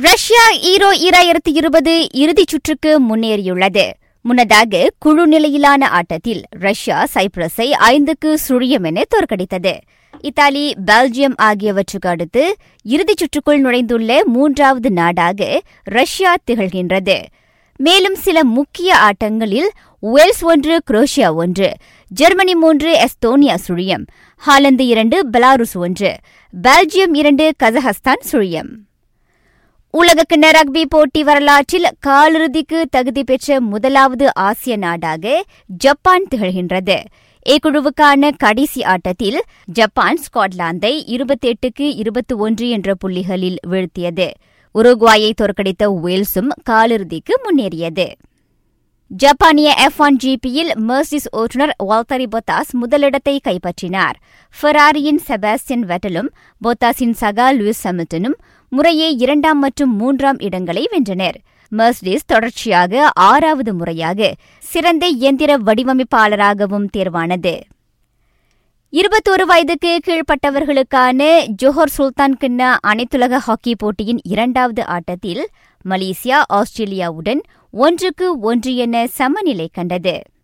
Russia ஈரோ ஈராயிரத்தி இருபது இறுதிச் சுற்றுக்கு முன்னேறியுள்ளது. முன்னதாக குழு நிலையிலான ஆட்டத்தில் ரஷ்யா சைப்ரஸை ஐந்துக்கு சுழியம் என தோற்கடித்தது. இத்தாலி பெல்ஜியம் ஆகியவற்றுக்கு அடுத்து இறுதிச் சுற்றுக்குள் நுழைந்துள்ள மூன்றாவது நாடாக ரஷ்யா திகழ்கின்றது. மேலும் சில முக்கிய ஆட்டங்களில் வேல்ஸ் ஒன்று குரோஷியா ஒன்று ஜெர்மனி மூன்று எஸ்தோனியா சுழியம் ஹாலந்து இரண்டு பெலாருஸ் ஒன்று பெல்ஜியம் இரண்டு கசகஸ்தான் சுழியம். உலகக்கிண்ண ரக்பி போட்டி வரலாற்றில் காலிறுதிக்கு தகுதி பெற்ற முதலாவது ஆசிய நாடாக ஜப்பான் திகழ்கின்றது. இக்குழுவுக்கான கடைசி ஆட்டத்தில் ஜப்பான் ஸ்காட்லாந்தை இருபத்தி எட்டுக்கு இருபத்தி ஒன்று என்ற புள்ளிகளில் வீழ்த்தியது. உருகுவாயை தோற்கடித்த வேல்ஸும் காலிறுதிக்கு முன்னேறியது. ஜப்பானிய எஃப் ஒன் ஜிபியில் மெர்சிஸ் ஓட்டுநர் வால்தரி பொத்தாஸ் முதலிடத்தை கைப்பற்றினார். ஃபெராரியின் செபாஸ்டியன் வெட்டலும் பொத்தாஸின் சகா லூயிஸ் ஹமில்டனும் முறையே இரண்டாம் மற்றும் மூன்றாம் இடங்களை வென்றனர். மெர்சிடிஸ் தொடர்ச்சியாக ஆறாவது முறையாக சிறந்த இயந்திர வடிவமைப்பாளராகவும் தேர்வானது. இருபத்தோரு வயதுக்கு கீழ்ப்பட்டவர்களுக்கான ஜோஹர் சுல்தான் கிண்ண அனைத்துலக ஹாக்கி போட்டியின் இரண்டாவது ஆட்டத்தில் மலேசியா ஆஸ்திரேலியாவுடன் ஒன்றுக்கு ஒன்று என சமநிலை கண்டது.